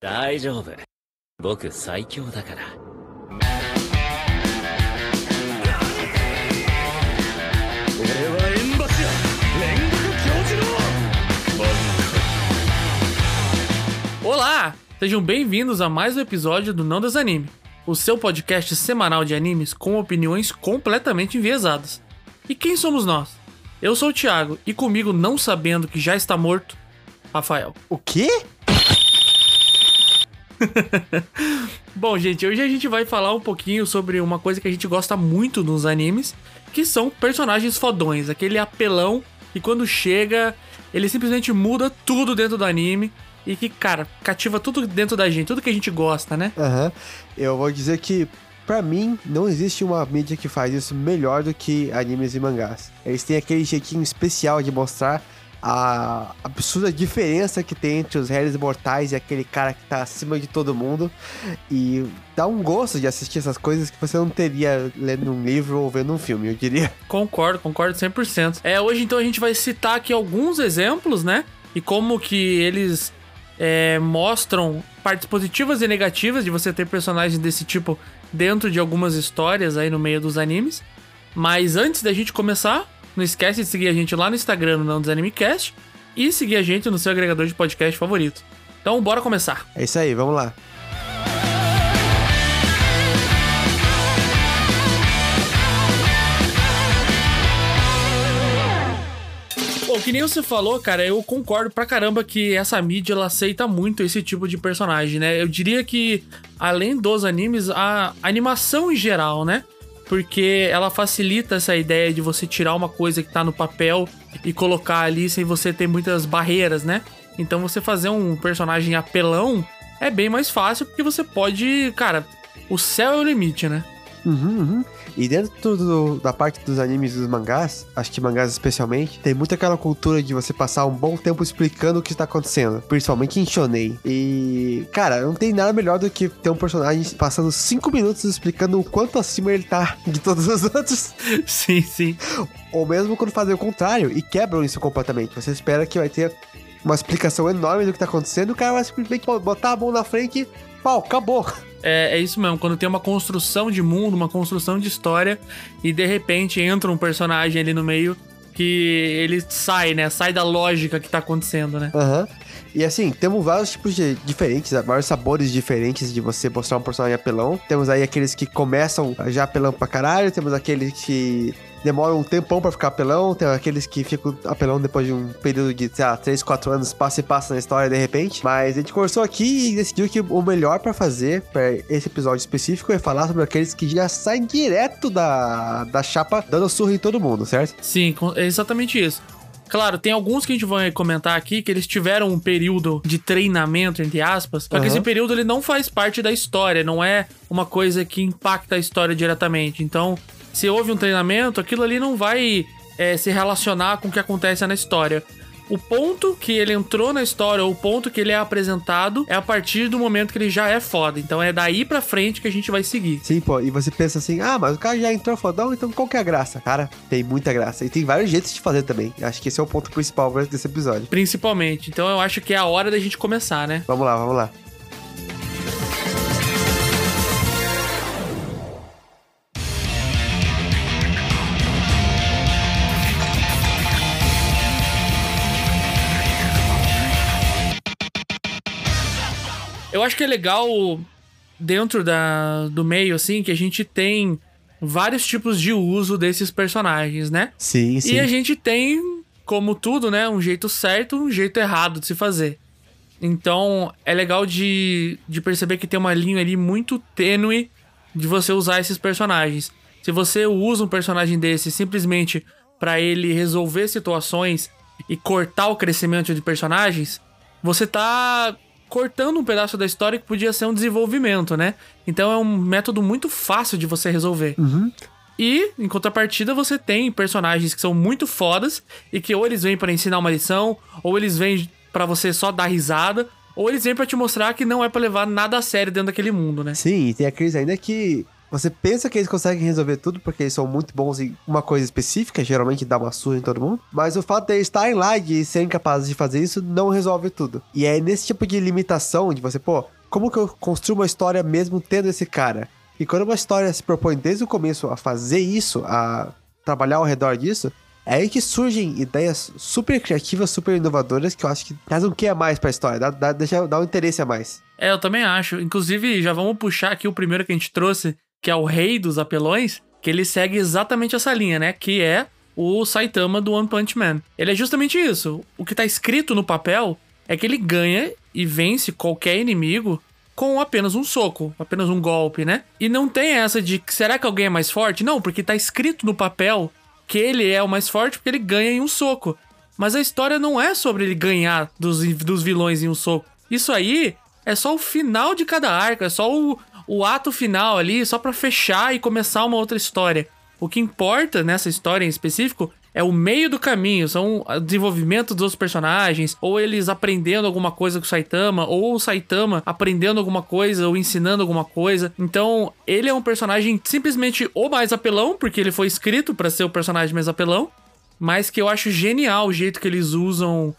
大丈夫僕最強だから俺は縁柱煉獄教授の Olá! Sejam bem-vindos a mais um episódio do Não Desanime, o seu podcast semanal de animes com opiniões completamente enviesadas. E quem somos nós? Eu sou o Thiago e comigo, não sabendo que já está morto, Rafael. O quê? Bom, gente, hoje a gente vai falar um pouquinho sobre uma coisa que a gente gosta muito nos animes, que são personagens fodões, aquele apelão que quando chega, ele simplesmente muda tudo dentro do anime e que, cara, cativa tudo dentro da gente, tudo que a gente gosta, né? Aham. Eu vou dizer que, pra mim, não existe uma mídia que faz isso melhor do que animes e mangás. Eles têm aquele jeitinho especial de mostrar a absurda diferença que tem entre os réis mortais e aquele cara que tá acima de todo mundo. E dá um gosto de assistir essas coisas que você não teria lendo um livro ou vendo um filme, eu diria. Concordo, concordo 100%. É, hoje então a gente vai citar aqui alguns exemplos, né? E como que eles é, mostram partes positivas e negativas de você ter personagens desse tipo dentro de algumas histórias aí no meio dos animes. Mas antes da gente começar, não esquece de seguir a gente lá no Instagram, no Não Desanimecast, e seguir a gente no seu agregador de podcast favorito. Então, bora começar. É isso aí, vamos lá. Bom, que nem você falou, cara, eu concordo pra caramba que essa mídia ela aceita muito esse tipo de personagem, né? Eu diria que, além dos animes, a animação em geral, né? Porque ela facilita essa ideia de você tirar uma coisa que tá no papel e colocar ali sem você ter muitas barreiras, né? Então você fazer um personagem apelão é bem mais fácil porque você pode. Cara, o céu é o limite, né? Uhum, uhum. E dentro do- da parte dos animes e dos mangás, acho que mangás especialmente, tem muito aquela cultura de você passar um bom tempo explicando o que está acontecendo, principalmente em shonen. E, cara, não tem nada melhor do que ter um personagem passando 5 minutos explicando o quanto acima ele tá de todos os outros, sim, sim. ou mesmo quando fazem o contrário e quebram isso completamente. Você espera que vai ter uma explicação enorme do que tá acontecendo, e o cara vai simplesmente botar a mão na frente e, pau, acabou. É, é isso mesmo, quando tem uma construção de mundo, uma construção de história, e de repente entra um personagem ali no meio que ele sai, né? Sai da lógica que tá acontecendo, né? Aham. E assim, temos vários tipos de diferentes, vários sabores diferentes de você mostrar um personagem apelão. Temos aí aqueles que começam já apelão pra caralho, temos aqueles que demoram um tempão pra ficar apelão, tem aqueles que ficam apelão depois de um período de, sei lá, 3, 4 anos, passa e passa na história de repente. Mas a gente conversou aqui e decidiu que o melhor pra fazer pra esse episódio específico é falar sobre aqueles que já saem direto da, da chapa dando surra em todo mundo, certo? Sim, é exatamente isso. Claro, tem alguns que a gente vai comentar aqui que eles tiveram um período de treinamento, entre aspas, só que esse período ele não faz parte da história, não é uma coisa que impacta a história diretamente. Então, se houve um treinamento, aquilo ali não vai é, se relacionar com o que acontece na história. O ponto que ele entrou na história, ou o ponto que ele é apresentado, é a partir do momento que ele já é foda. Então é daí pra frente que a gente vai seguir. Sim, pô, e você pensa assim, ah, mas o cara já entrou fodão, então qual que é a graça? Cara, tem muita graça. E tem vários jeitos de fazer também. Acho que esse é o ponto principal desse episódio. Principalmente. Então eu acho que é a hora da gente começar, né? Vamos lá, vamos lá. Eu acho que é legal dentro da, do meio, assim, que a gente tem vários tipos de uso desses personagens, né? Sim, sim. E a gente tem, como tudo, né? Um jeito certo um jeito errado de se fazer. Então, é legal de, de perceber que tem uma linha ali muito tênue de você usar esses personagens. Se você usa um personagem desse simplesmente pra ele resolver situações e cortar o crescimento de personagens, você tá cortando um pedaço da história que podia ser um desenvolvimento, né? Então é um método muito fácil de você resolver. E, em contrapartida, você tem personagens que são muito fodas e que ou eles vêm pra ensinar uma lição, ou eles vêm pra você só dar risada, ou eles vêm pra te mostrar que não é pra levar nada a sério dentro daquele mundo, né? Sim, e tem aqueles ainda que Você pensa que eles conseguem resolver tudo porque eles são muito bons em uma coisa específica, geralmente dá uma surra em todo mundo. Mas o fato de eles estarem lá e serem capazes de fazer isso não resolve tudo. E é nesse tipo de limitação de você, pô, como que eu construo uma história mesmo tendo esse cara? E quando uma história se propõe desde o começo a fazer isso, a trabalhar ao redor disso, é aí que surgem ideias super criativas, super inovadoras, que eu acho que trazem um que a mais pra história, dá, dá, deixa, dá um interesse a mais. É, eu também acho. Inclusive, já vamos puxar aqui o primeiro que a gente trouxe, que é o Rei dos Apelões, que ele segue exatamente essa linha, né? Que é o Saitama do One Punch Man. Ele é justamente isso. O que tá escrito no papel é que ele ganha e vence qualquer inimigo com apenas um soco, apenas um golpe, né? E não tem essa de será que alguém é mais forte? Não, porque tá escrito no papel que ele é o mais forte porque ele ganha em um soco. Mas a história não é sobre ele ganhar dos, dos vilões em um soco. Isso aí é só o final de cada arco, é só o, o ato final ali, só para fechar e começar uma outra história. O que importa nessa história em específico é o meio do caminho, são o desenvolvimento dos personagens, ou eles aprendendo alguma coisa com o Saitama, ou o Saitama aprendendo alguma coisa ou ensinando alguma coisa. Então, ele é um personagem simplesmente o mais apelão, porque ele foi escrito para ser o personagem mais apelão, mas que eu acho genial o jeito que eles usam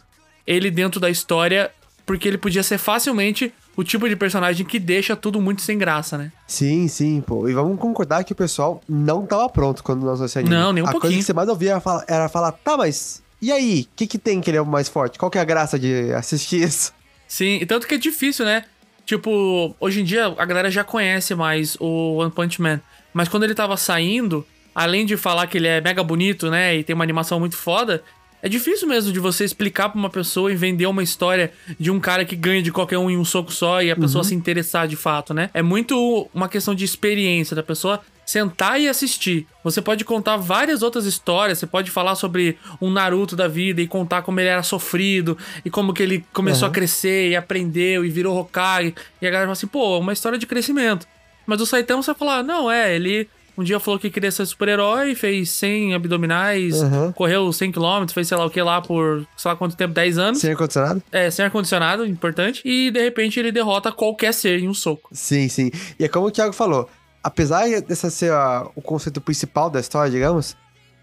ele dentro da história, porque ele podia ser facilmente o tipo de personagem que deixa tudo muito sem graça, né? Sim, sim, pô. E vamos concordar que o pessoal não tava pronto quando nós esse anime. Não, nem um A pouquinho. coisa que você mais ouvia era falar, era falar tá, mas e aí? O que que tem que ele é o mais forte? Qual que é a graça de assistir isso? Sim, e tanto que é difícil, né? Tipo, hoje em dia a galera já conhece mais o One Punch Man. Mas quando ele tava saindo, além de falar que ele é mega bonito, né? E tem uma animação muito foda, é difícil mesmo de você explicar pra uma pessoa e vender uma história de um cara que ganha de qualquer um em um soco só e a pessoa se interessar de fato, né? É muito uma questão de experiência da pessoa sentar e assistir. Você pode contar várias outras histórias, você pode falar sobre um Naruto da vida e contar como ele era sofrido e como que ele começou Uhum. a crescer e aprendeu e virou Hokage. E a galera fala assim, pô, uma história de crescimento. Mas o Saitama você vai falar, não, é, ele um dia falou que queria ser super-herói, fez 100 abdominais, Uhum. correu 100 km, fez sei lá o que lá por sei lá quanto tempo, 10 anos. Sem ar-condicionado? É, sem ar-condicionado, importante. E de repente ele derrota qualquer ser em um soco. Sim, sim. E é como o Thiago falou, apesar dessa ser a- o conceito principal da história, digamos,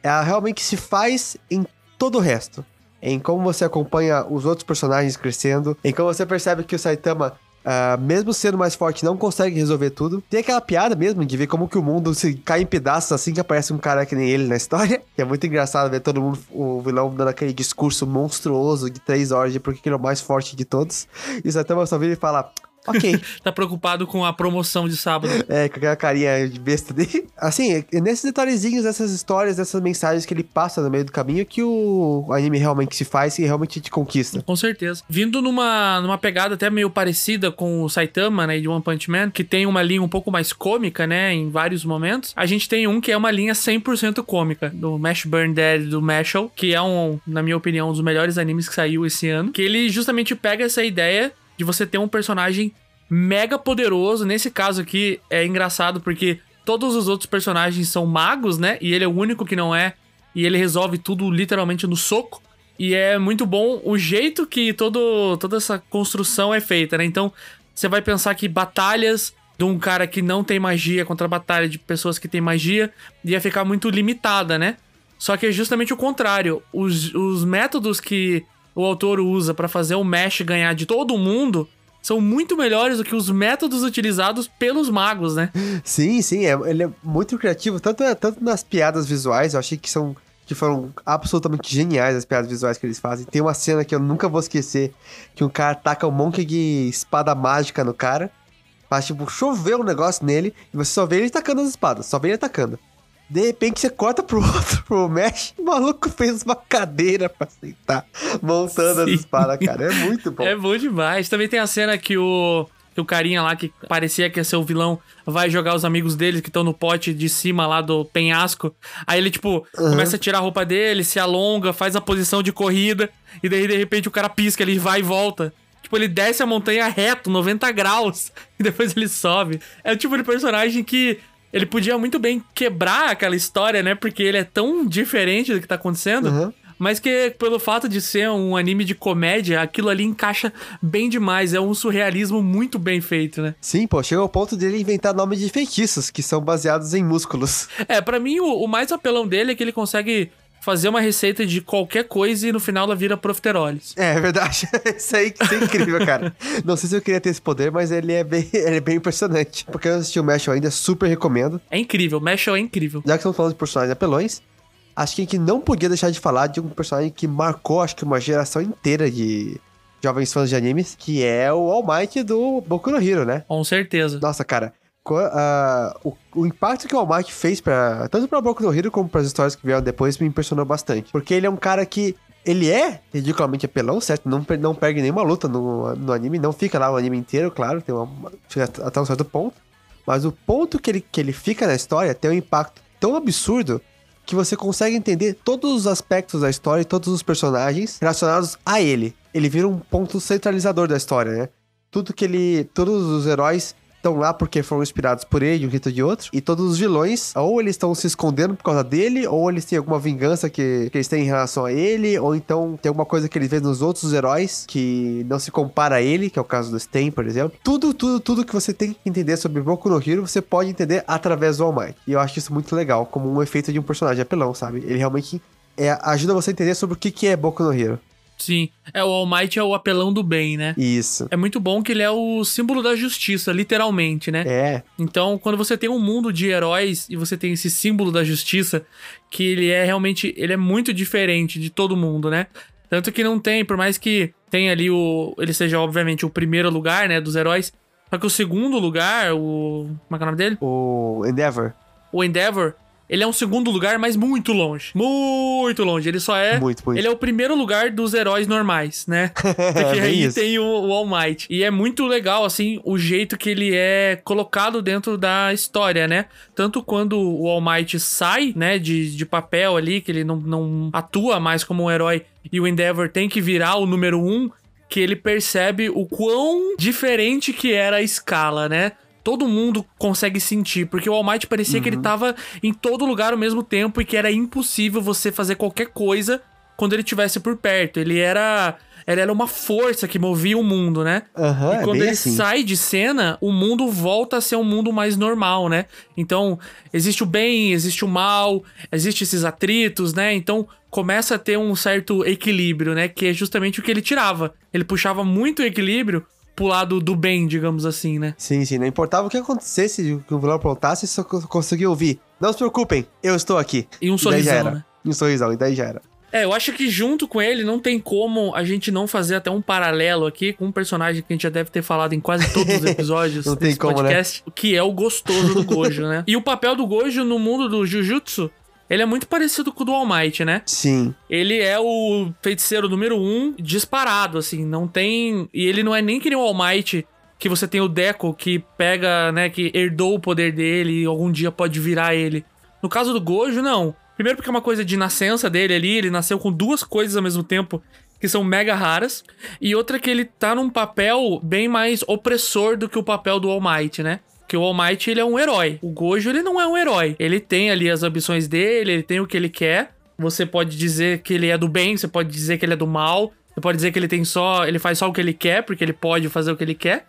ela realmente se faz em todo o resto. Em como você acompanha os outros personagens crescendo, em como você percebe que o Saitama, ah, mesmo sendo mais forte, não consegue resolver tudo. Tem aquela piada mesmo de ver como que o mundo se cai em pedaços assim que aparece um cara que nem ele na história. Que é muito engraçado ver todo mundo, o vilão dando aquele discurso monstruoso de três horas de porque ele é o mais forte de todos. E Saitama só vira e fala, ok. Tá preocupado com a promoção de sábado. É, com aquela carinha de besta dele. Assim, é nesses detalhezinhos, essas histórias, essas mensagens que ele passa no meio do caminho que o anime realmente se faz e realmente te conquista. Com certeza. Vindo numa, numa pegada até meio parecida com o Saitama, né, de One Punch Man, que tem uma linha um pouco mais cômica, né, em vários momentos. A gente tem um que é uma linha 100% cômica, do Mash Burn Dead do Mashal, que é um, na minha opinião, um dos melhores animes que saiu esse ano, que ele justamente pega essa ideia de você ter um personagem mega poderoso. Nesse caso aqui é engraçado porque todos os outros personagens são magos, né? E ele é o único que não é. E ele resolve tudo literalmente no soco. E é muito bom o jeito que todo, toda essa construção é feita, né? Então, você vai pensar que batalhas de um cara que não tem magia contra batalha de pessoas que têm magia ia ficar muito limitada, né? Só que é justamente o contrário. Os, os métodos que o autor usa pra fazer o Mesh ganhar de todo mundo são muito melhores do que os métodos utilizados pelos magos, né? Sim, sim, é- ele é muito criativo, tanto, tanto nas piadas visuais, eu achei que são. Que foram absolutamente geniais as piadas visuais que eles fazem. Tem uma cena que eu nunca vou esquecer: que um cara taca um monte de espada mágica no cara. Faz tipo, chover um negócio nele e você só vê ele tacando as espadas, só vê ele atacando. De repente você corta pro outro, pro Mesh, o maluco fez uma cadeira pra sentar, montando as Sim. espadas, cara. É muito bom. É bom demais. Também tem a cena que o, que o carinha lá, que parecia que ia ser o vilão, vai jogar os amigos dele que estão no pote de cima lá do penhasco. Aí ele, tipo, começa a tirar a roupa dele, se alonga, faz a posição de corrida, e daí de repente o cara pisca, ele vai e volta. Tipo, ele desce a montanha reto, 90 graus, e depois ele sobe. É o tipo de personagem que ele podia muito bem quebrar aquela história, né? Porque ele é tão diferente do que tá acontecendo. Uhum. Mas que pelo fato de ser um anime de comédia, aquilo ali encaixa bem demais. É um surrealismo muito bem feito, né? Sim, pô, chega ao ponto dele inventar nomes de feitiços que são baseados em músculos. É, para mim o, o mais apelão dele é que ele consegue fazer uma receita de qualquer coisa e no final ela vira profiteroles. É, é verdade. Isso aí isso é incrível, cara. Não sei se eu queria ter esse poder, mas ele é bem, ele é bem impressionante. Porque eu assisti o Mesh ainda, super recomendo. É incrível, Mashal é incrível. Já que estamos falando de personagens apelões, acho que a gente não podia deixar de falar de um personagem que marcou, acho que uma geração inteira de jovens fãs de animes, que é o All Might do Boku no Hero, né? Com certeza. Nossa, cara, ah, o, o impacto que o Might fez para tanto pra Boku no Hero como para as histórias que vieram depois me impressionou bastante. Porque ele é um cara que ele é ridiculamente apelão, certo? Não, não perde nenhuma luta no, no anime, não fica lá o anime inteiro, claro, tem uma, até um certo ponto. Mas o ponto que ele, que ele fica na história tem um impacto tão absurdo que você consegue entender todos os aspectos da história e todos os personagens relacionados a ele. Ele vira um ponto centralizador da história, né? Tudo que ele. Todos os heróis estão lá porque foram inspirados por ele, um ou de outro. E todos os vilões, ou eles estão se escondendo por causa dele, ou eles têm alguma vingança que, que eles têm em relação a ele, ou então tem alguma coisa que eles vê nos outros heróis que não se compara a ele, que é o caso do Stain, por exemplo. Tudo, tudo, tudo que você tem que entender sobre Boku no Hero, você pode entender através do All Might. E eu acho isso muito legal, como um efeito de um personagem apelão, sabe? Ele realmente é, ajuda você a entender sobre o que, que é Boku no Hero. Sim. É, o All Might é o apelão do bem, né? Isso. É muito bom que ele é o símbolo da justiça, literalmente, né? É, Então, quando você tem um mundo de heróis e você tem esse símbolo da justiça, que ele é realmente, ele é muito diferente de todo mundo, né? Tanto que não tem, por mais que tenha ali o, ele seja obviamente o primeiro lugar, né, dos heróis, só que o segundo lugar, o, como é que é o nome dele? o Endeavor. O Endeavor, ele é um segundo lugar, mas muito longe. Muito longe. Ele só é. Muito, muito. Ele é o primeiro lugar dos heróis normais, né? Porque bem aí isso. tem o, o All Might. E é muito legal, assim, o jeito que ele é colocado dentro da história, né? Tanto quando o All Might sai, né, de, de papel ali, que ele não, não atua mais como um herói, e o Endeavor tem que virar o número um, que ele percebe o quão diferente que era a escala, né? Todo mundo consegue sentir, porque o All Might parecia que ele tava em todo lugar ao mesmo tempo e que era impossível você fazer qualquer coisa quando ele estivesse por perto. Ele era, ele era uma força que movia o mundo, né? Aham, e é quando bem ele assim. sai de cena, o mundo volta a ser um mundo mais normal, né? Então, existe o bem, existe o mal, existe esses atritos, né? Então, começa a ter um certo equilíbrio, né? Que é justamente o que ele tirava. Ele puxava muito o equilíbrio pro lado do bem, digamos assim, né? Sim, sim, não importava o que acontecesse, o que o vilão aprontasse, só co- conseguia ouvir. Não se preocupem, eu estou aqui. E um sorrisão, era. né? E um sorrisão, e daí já era. É, eu acho que junto com ele não tem como a gente não fazer até um paralelo aqui com um personagem que a gente já deve ter falado em quase todos os episódios Não tem desse como, né? podcast, que é o gostoso do Gojo, né? E o papel do Gojo no mundo do Jujutsu, ele é muito parecido com o do All Might, né? Sim. Ele é o feiticeiro número um disparado, assim, não tem... E ele não é nem que nem o All Might, que você tem o Deco, que pega, né, que herdou o poder dele e algum dia pode virar ele. No caso do Gojo, não. Primeiro porque é uma coisa de nascença dele ali, ele nasceu com duas coisas ao mesmo tempo que são mega raras. E outra que ele tá num papel bem mais opressor do que o papel do All Might, né? Que o All Might, ele é um herói. O Gojo, ele não é um herói. Ele tem ali as ambições dele, ele tem o que ele quer. Você pode dizer que ele é do bem, você pode dizer que ele é do mal. Você pode dizer que ele tem só... Ele faz só o que ele quer, porque ele pode fazer o que ele quer.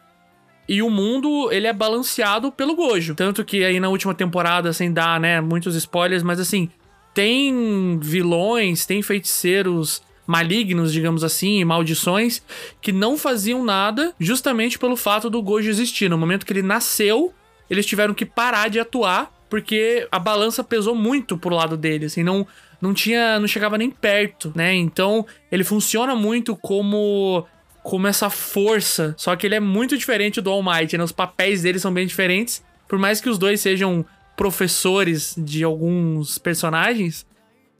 E o mundo, ele é balanceado pelo Gojo. Tanto que aí na última temporada, sem dar, né, muitos spoilers, mas assim, tem vilões, tem feiticeiros malignos, digamos assim, e maldições, que não faziam nada justamente pelo fato do Gojo existir. No momento que ele nasceu, eles tiveram que parar de atuar, porque a balança pesou muito pro lado dele, assim, não, não tinha, não chegava nem perto, né? Então, ele funciona muito como como essa força, só que ele é muito diferente do All Might, né? Os papéis dele são bem diferentes, por mais que os dois sejam professores de alguns personagens,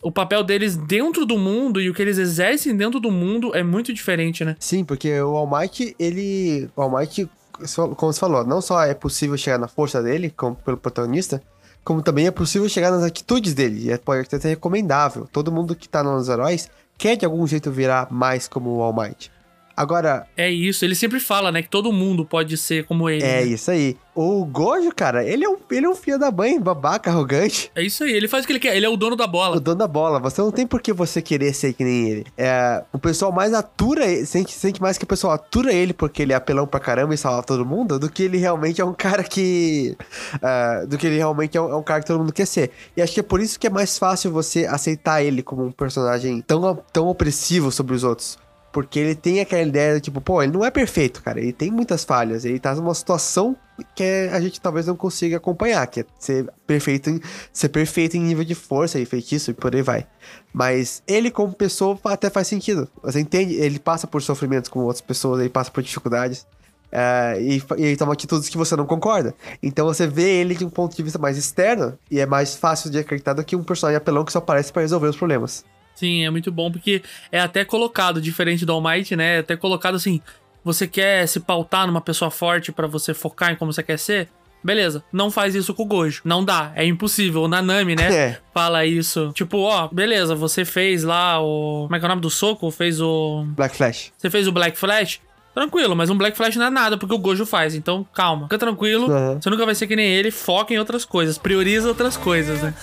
o papel deles dentro do mundo e o que eles exercem dentro do mundo é muito diferente, né? Sim, porque o All Might, ele. O All Might, como você falou, não só é possível chegar na força dele, como pelo protagonista, como também é possível chegar nas atitudes dele. E é- pode até ser recomendável. Todo mundo que tá nos heróis quer de algum jeito virar mais como o All Might. Agora, É isso, ele sempre fala, né, que todo mundo pode ser como ele. é né? isso aí. O Gojo, cara, ele é um, ele é um filho da mãe, babaca, arrogante. É isso aí, ele faz o que ele quer, ele é o dono da O bola. dono da bola, você não tem por que você querer ser que nem ele. É, o pessoal mais atura ele, sente, sente mais que o pessoal atura ele porque ele é apelão pra caramba e salva todo mundo, do que ele realmente é um cara que. ah, do que ele realmente é um, é um cara que todo mundo quer ser. E acho que é por isso que é mais fácil você aceitar ele como um personagem tão, tão opressivo sobre os outros. Porque ele tem aquela ideia, de, tipo, pô, ele não é perfeito, cara. Ele tem muitas falhas. Ele tá numa situação que a gente talvez não consiga acompanhar, que é ser perfeito em, ser perfeito em nível de força e feitiço e por aí vai. Mas ele, como pessoa, até faz sentido. Você entende? Ele passa por sofrimentos com outras pessoas, ele passa por dificuldades. é, e, e ele toma atitudes que você não concorda. Então você vê ele de um ponto de vista mais externo e é mais fácil de acreditar do que um personagem apelão que só aparece pra resolver os problemas. Sim, é muito bom, porque é até colocado, diferente do All Might, né? É até colocado assim: você quer se pautar numa pessoa forte pra você focar em como você quer ser? Beleza, não faz isso com o Gojo. Não dá, é impossível. O Nanami, né? É. Fala isso. Tipo, ó, beleza, você fez lá o. Como é que é o nome do soco? Fez o. Black Flash. Você fez o Black Flash? Tranquilo, mas um Black Flash não é nada, porque o Gojo faz. Então, calma. Fica tranquilo. Uhum. Você nunca vai ser que nem ele. Foca em outras coisas. Prioriza outras coisas, né?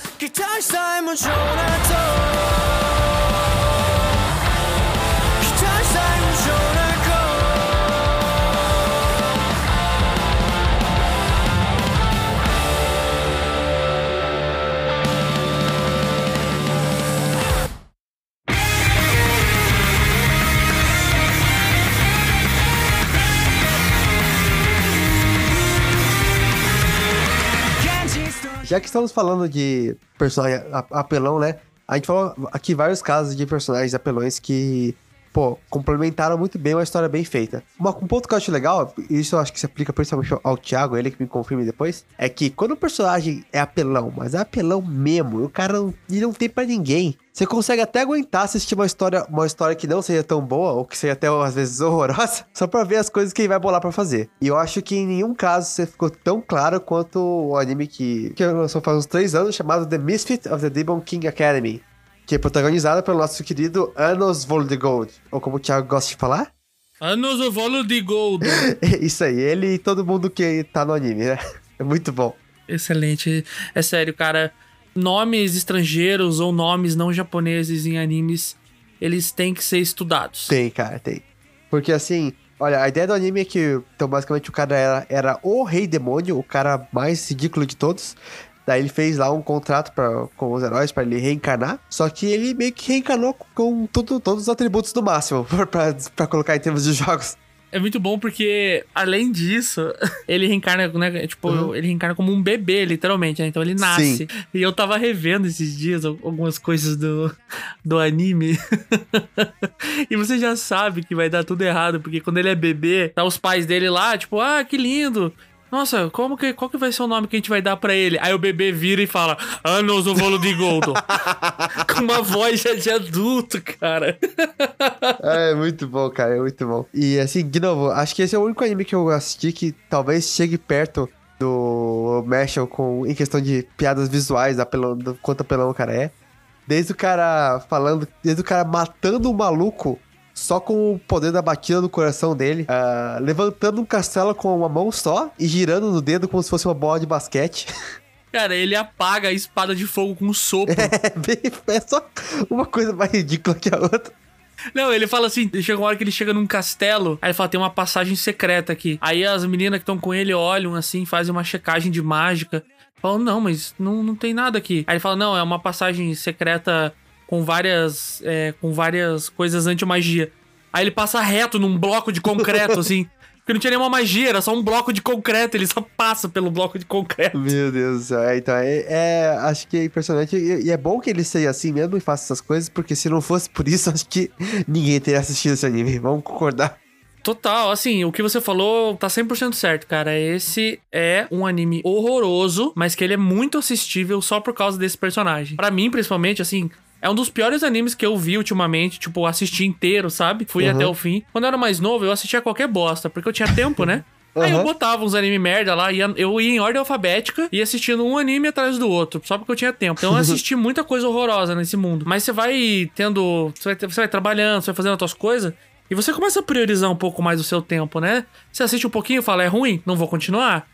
Já que estamos falando de personagem apelão, né? A gente falou aqui vários casos de personagens apelões que, pô, complementaram muito bem uma história bem feita. Uma, um ponto que eu acho legal, e isso eu acho que se aplica principalmente ao Thiago, ele que me confirme depois, é que quando o personagem é apelão, mas é apelão mesmo, o cara não, ele não tem pra ninguém. Você consegue até aguentar assistir uma história, uma história que não seja tão boa, ou que seja até às vezes horrorosa, só pra ver as coisas que ele vai bolar pra fazer. E eu acho que em nenhum caso você ficou tão claro quanto o anime que, que lançou faz uns três anos, chamado The Misfit of the Demon King Academy, que é protagonizada pelo nosso querido Anos Voldegold, ou como o Thiago gosta de falar. Anos o volo de gold. Isso aí, ele e todo mundo que tá no anime, né? É muito bom. Excelente. É sério, cara. Nomes estrangeiros ou nomes não japoneses em animes, eles têm que ser estudados. Tem, cara, tem. Porque assim, olha, a ideia do anime é que, então, basicamente, o cara era, era o rei demônio, o cara mais ridículo de todos. Daí ele fez lá um contrato pra, com os heróis pra ele reencarnar. Só que ele meio que reencarnou com tudo, todos os atributos do máximo, pra, pra colocar em termos de jogos. É muito bom porque, além disso, ele reencarna, né? Tipo, Uhum. ele reencarna como um bebê, literalmente, né? Então ele nasce. Sim. E eu tava revendo esses dias al- algumas coisas do, do anime. e você já sabe que vai dar tudo errado, porque quando ele é bebê, tá os pais dele lá, tipo, ah, que lindo. Nossa, como que, qual que vai ser o nome que a gente vai dar pra ele? Aí o bebê vira e fala, Anos o volo de Goldo. Com uma voz já de adulto, cara. É muito bom, cara, é muito bom. E assim, de novo, acho que esse é o único anime que eu assisti que talvez chegue perto do Mashal com, em questão de piadas visuais, apelão, do quanto apelão o cara é. Desde o cara falando, desde o cara matando um maluco só com o poder da batida no coração dele, ah, levantando um castelo com uma mão só e girando no dedo como se fosse uma bola de basquete. Cara, ele apaga a espada de fogo com um sopro. é, bem, é só uma coisa mais ridícula que a outra. Não, ele fala assim, chega uma hora que ele chega num castelo, aí ele fala, tem uma passagem secreta aqui. Aí as meninas que estão com ele olham assim, fazem uma checagem de mágica. Falam, não, mas não, não tem nada aqui. Aí ele fala, não, é uma passagem secreta com várias, é, com várias coisas anti-magia. Aí ele passa reto num bloco de concreto, assim. Porque não tinha nenhuma magia, era só um bloco de concreto, ele só passa pelo bloco de concreto. Meu Deus do céu. É, então, é, é- acho que é impressionante. E, e é bom que ele seja assim mesmo e faça essas coisas, porque se não fosse por isso, acho que ninguém teria assistido esse anime. Vamos concordar. Total, assim, o que você falou tá 100% certo, cara. Esse é um anime horroroso, mas que ele é muito assistível só por causa desse personagem. Pra mim, principalmente, assim, é um dos piores animes que eu vi ultimamente, tipo, assisti inteiro, sabe? Fui Uhum. até o fim. Quando eu era mais novo, eu assistia qualquer bosta, porque eu tinha tempo, né? Aí eu Uhum. botava uns anime merda lá, ia, eu ia em ordem alfabética e assistindo um anime atrás do outro, só porque eu tinha tempo. Então eu assisti muita coisa horrorosa nesse mundo. Mas você vai tendo. Você vai, você vai trabalhando, você vai fazendo as tuas coisas. E você começa a priorizar um pouco mais o seu tempo, né? Você assiste um pouquinho e fala, é ruim, não vou continuar.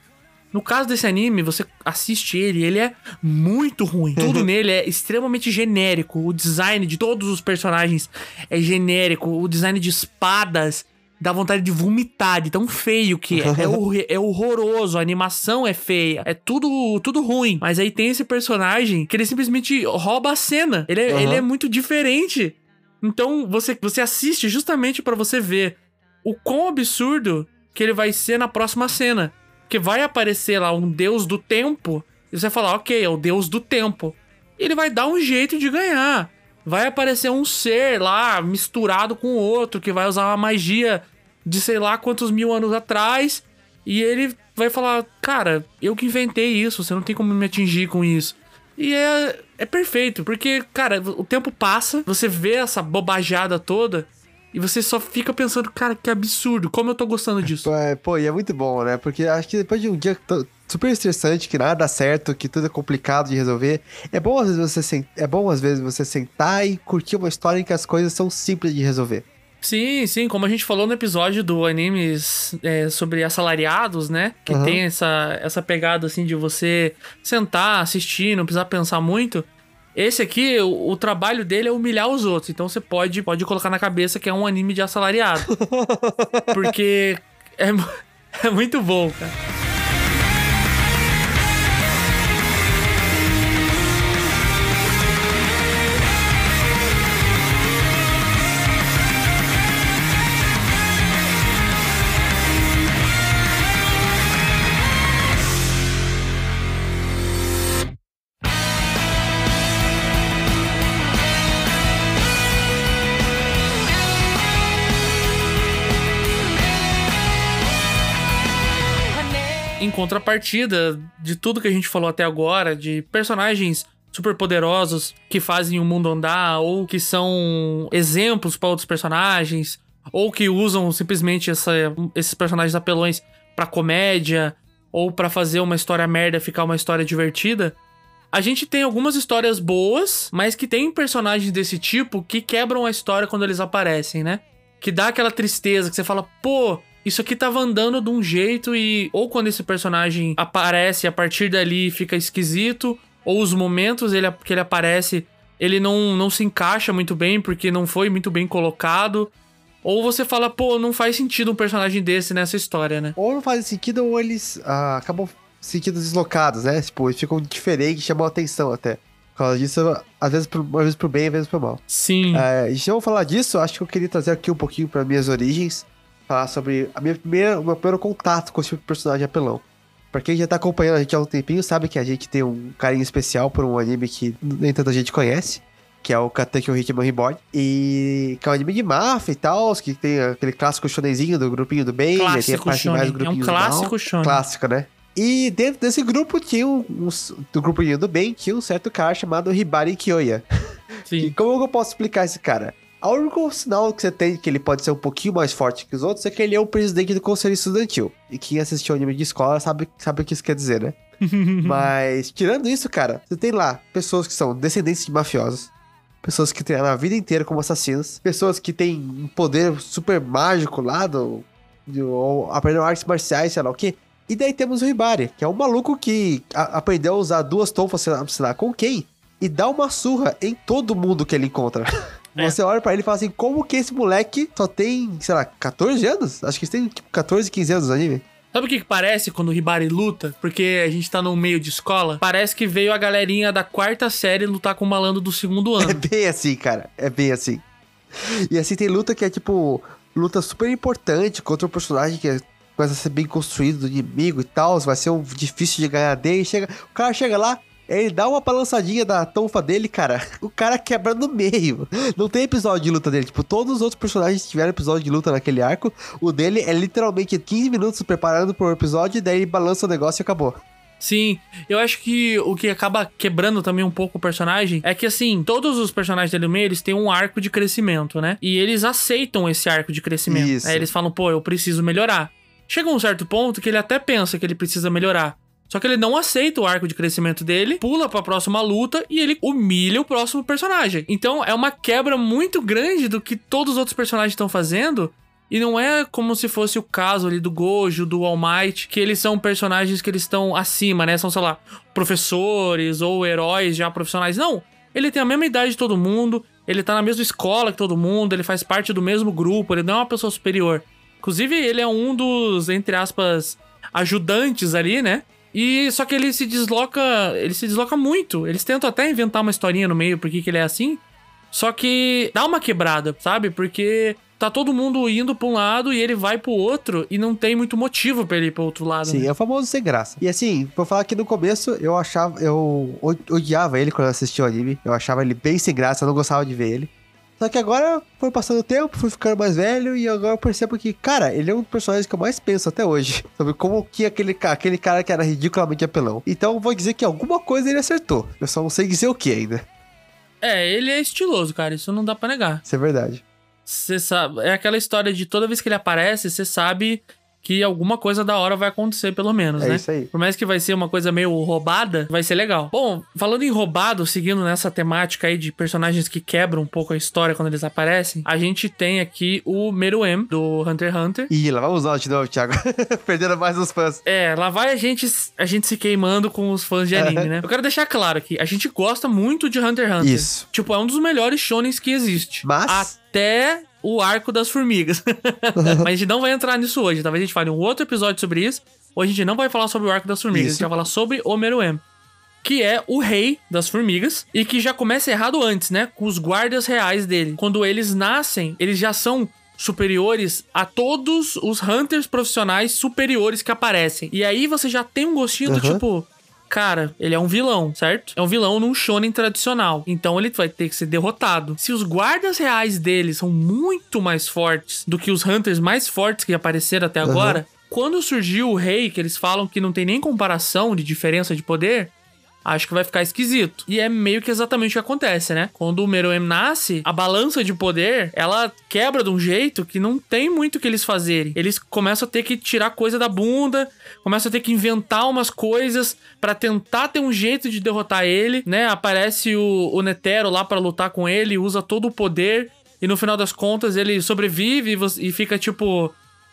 No caso desse anime, você assiste ele, ele é muito ruim. Tudo nele é extremamente genérico. O design de todos os personagens é genérico. O design de espadas dá vontade de vomitar, de tão feio que é. É, é horroroso, a animação é feia. É tudo, tudo ruim. Mas aí tem esse personagem que ele simplesmente rouba a cena. Ele é, Aham. ele é muito diferente. Então você, você assiste justamente pra você ver o quão absurdo que ele vai ser na próxima cena. Porque vai aparecer lá um deus do tempo e você vai falar, ok, é o deus do tempo. E ele vai dar um jeito de ganhar. Vai aparecer um ser lá misturado com outro que vai usar uma magia de sei lá quantos mil anos atrás. E ele vai falar, cara, eu que inventei isso, você não tem como me atingir com isso. E é, é perfeito, porque, cara, o tempo passa, você vê essa bobajada toda e você só fica pensando, cara, que absurdo, como eu tô gostando disso. É, pô, e é muito bom, né? Porque acho que depois de um dia super estressante, que nada dá certo, que tudo é complicado de resolver, é bom às vezes você sen- é bom às vezes você sentar e curtir uma história em que as coisas são simples de resolver. Sim, sim, como a gente falou no episódio do animes é, sobre assalariados, né? Que Aham. tem essa, essa pegada assim de você sentar, assistir, não precisar pensar muito. Esse aqui, o, o trabalho dele é humilhar os outros. Então você pode, pode colocar na cabeça que é um anime de assalariado. Porque é, é muito bom, cara. Em contrapartida de tudo que a gente falou até agora, de personagens super poderosos que fazem o mundo andar, ou que são exemplos para outros personagens, ou que usam simplesmente essa- esses personagens apelões pra comédia, ou pra fazer uma história merda ficar uma história divertida. A gente tem algumas histórias boas, mas que tem personagens desse tipo que quebram a história quando eles aparecem, né? Que dá aquela tristeza que você fala, pô, isso aqui tava andando de um jeito e. Ou quando esse personagem aparece, a partir dali fica esquisito, ou os momentos ele, que ele aparece, ele não, não se encaixa muito bem porque não foi muito bem colocado. Ou você fala, pô, não faz sentido um personagem desse nessa história, né? Ou não fazem sentido, ou eles ah, acabam se sentindo deslocados, né? Tipo, eles ficam diferentes, chamam a atenção até. Por causa disso, às vezes pro, às vezes pro bem, às vezes pro mal. Sim. É, e se eu vou falar disso, acho que eu queria trazer aqui um pouquinho para minhas origens, falar sobre a minha primeira, o meu primeiro contato com esse tipo de personagem apelão. Pra quem já tá acompanhando a gente há um tempinho, sabe que a gente tem um carinho especial por um anime que nem tanta gente conhece, que é o Katekyo Hitman Reborn, e que é um anime de máfia e tal, que tem aquele clássico shonenzinho do grupinho do bem, aí tem a Clássico parte mais shonen. do É um grupinho do mal. clássico shonen. Clássico, né? E dentro desse grupo tinha um, um- do grupinho do bem, tinha um certo cara chamado Hibari Kyoya. E Sim. como eu posso explicar esse cara? O único sinal que você tem que ele pode ser um pouquinho mais forte que os outros é que ele é o presidente do conselho estudantil. E quem assistiu anime de escola sabe, sabe o que isso quer dizer, né? Mas, tirando isso, cara, você tem lá pessoas que são descendentes de mafiosos, pessoas que treinaram a vida inteira como assassinos, pessoas que têm um poder super mágico lá do. do ou aprenderam artes marciais, sei lá o quê. E daí temos o Hibari, que é um maluco que a- aprendeu a usar duas tonfas, sei lá com quem, e dá uma surra em todo mundo que ele encontra. É. Você olha pra ele e fala assim, como que esse moleque só tem, sei lá, 14 anos? Acho que eles têm tipo 14, 15 anos no anime. Sabe o que, que parece quando o Hibari luta? Porque a gente tá no meio de escola. Parece que veio a galerinha da quarta série lutar com o malandro do segundo É ano. bem assim, cara. É bem assim. E assim tem luta que é tipo, luta super importante contra um personagem que é- começa a ser bem construído do inimigo e tal. Vai ser um difícil de ganhar dele. Chega, o cara chega lá, ele dá uma balançadinha da tonfa dele, cara. O cara quebra no meio. Não tem episódio de luta dele. Tipo, todos os outros personagens tiveram episódio de luta naquele arco. O dele é literalmente 15 minutos preparando um episódio, e daí ele balança o negócio e acabou. Sim, eu acho que o que acaba quebrando também um pouco o personagem é que, assim, todos os personagens dele no meio, eles têm um arco de crescimento, né? E eles aceitam esse arco de crescimento. Isso. Aí eles falam, pô, eu preciso melhorar. Chega um certo ponto que ele até pensa que ele precisa melhorar. Só que ele não aceita o arco de crescimento dele, pula pra próxima luta e ele humilha o próximo personagem. Então é uma quebra muito grande do que todos os outros personagens estão fazendo. E não é como se fosse o caso ali do Gojo, do All Might, que eles são personagens que eles estão acima, né? São, sei lá, professores ou heróis já profissionais. Não, ele tem a mesma idade de todo mundo, ele tá na mesma escola que todo mundo, ele faz parte do mesmo grupo, ele não é uma pessoa superior. Inclusive, ele é um dos, entre aspas, ajudantes ali, né? E só que ele se desloca, ele se desloca muito. Eles tentam até inventar uma historinha no meio porque que ele é assim. Só que dá uma quebrada, sabe? Porque tá todo mundo indo pra um lado e ele vai pro outro e não tem muito motivo pra ele ir pro outro lado. Sim, né? é o famoso sem graça. E assim, vou falar que no começo eu achava, eu odiava ele quando eu assistia o anime. Eu achava ele bem sem graça, eu não gostava de ver ele. Só que agora foi passando o tempo, fui ficando mais velho e agora eu percebo que, cara, ele é um dos personagens que eu mais penso até hoje. Sobre como que aquele, aquele cara que era ridiculamente apelão. Então eu vou dizer que alguma coisa ele acertou. Eu só não sei dizer o que ainda. É, ele é estiloso, cara. Isso não dá pra negar. Isso é verdade. Você sabe, é aquela história de toda vez que ele aparece, você sabe que alguma coisa da hora vai acontecer, pelo menos, É né? isso aí. Por mais que vai ser uma coisa meio roubada, vai ser legal. Bom, falando em roubado, seguindo nessa temática aí de personagens que quebram um pouco a história quando eles aparecem, a gente tem aqui o Meruem, do Hunter x Hunter. Ih, lá nós de novo, Thiago. Perdendo mais uns fãs. É, lá vai a gente, a gente se queimando com os fãs de anime, né? Eu quero deixar claro aqui, a gente gosta muito de Hunter x Hunter. Isso. Tipo, é um dos melhores shonens que existe. Mas- Até o arco das formigas. Mas a gente não vai entrar nisso hoje. Talvez a gente fale um outro episódio sobre isso. Hoje a gente não vai falar sobre o arco das formigas. A gente Isso. vai falar sobre o Meruem. Que é o rei das formigas. E que já começa errado antes, né? Com os guardas reais dele. Quando eles nascem, eles já são superiores a todos os hunters profissionais superiores que aparecem. E aí você já tem um gostinho do Aham. tipo, Cara, ele é um vilão, certo? É um vilão num shonen tradicional. Então ele vai ter que ser derrotado. Se os guardas reais dele são muito mais fortes do que os hunters mais fortes que apareceram até agora, quando surgiu o rei, que eles falam que não tem nem comparação de diferença de poder, acho que vai ficar esquisito. E é meio que exatamente o que acontece, né? Quando o Meruem nasce, a balança de poder, ela quebra de um jeito que não tem muito o que eles fazerem. Eles começam a ter que tirar coisa da bunda, começam a ter que inventar umas coisas pra tentar ter um jeito de derrotar ele, né? Aparece o, o Netero lá pra lutar com ele, usa todo o poder e no final das contas ele sobrevive e, e fica tipo,